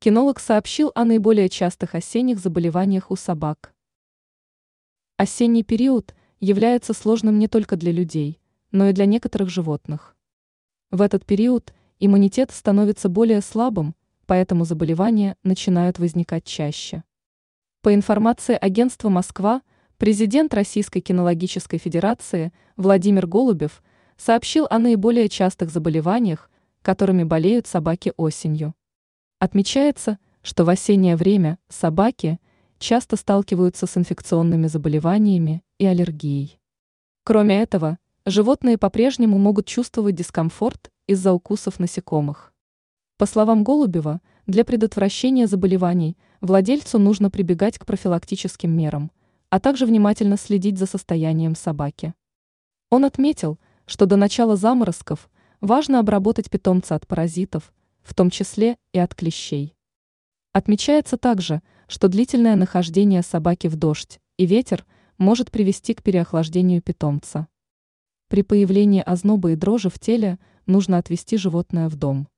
Кинолог сообщил о наиболее частых осенних заболеваниях у собак. Осенний период является сложным не только для людей, но и для некоторых животных. В этот период иммунитет становится более слабым, поэтому заболевания начинают возникать чаще. По информации агентства «Москва», президент Российской кинологической федерации Владимир Голубев сообщил о наиболее частых заболеваниях, которыми болеют собаки осенью. Отмечается, что в осеннее время собаки часто сталкиваются с инфекционными заболеваниями и аллергией. Кроме этого, животные по-прежнему могут чувствовать дискомфорт из-за укусов насекомых. По словам Голубева, для предотвращения заболеваний владельцу нужно прибегать к профилактическим мерам, а также внимательно следить за состоянием собаки. Он отметил, что до начала заморозков важно обработать питомца от паразитов, в том числе и от клещей. Отмечается также, что длительное нахождение собаки в дождь и ветер может привести к переохлаждению питомца. При появлении озноба и дрожи в теле нужно отвести животное в дом.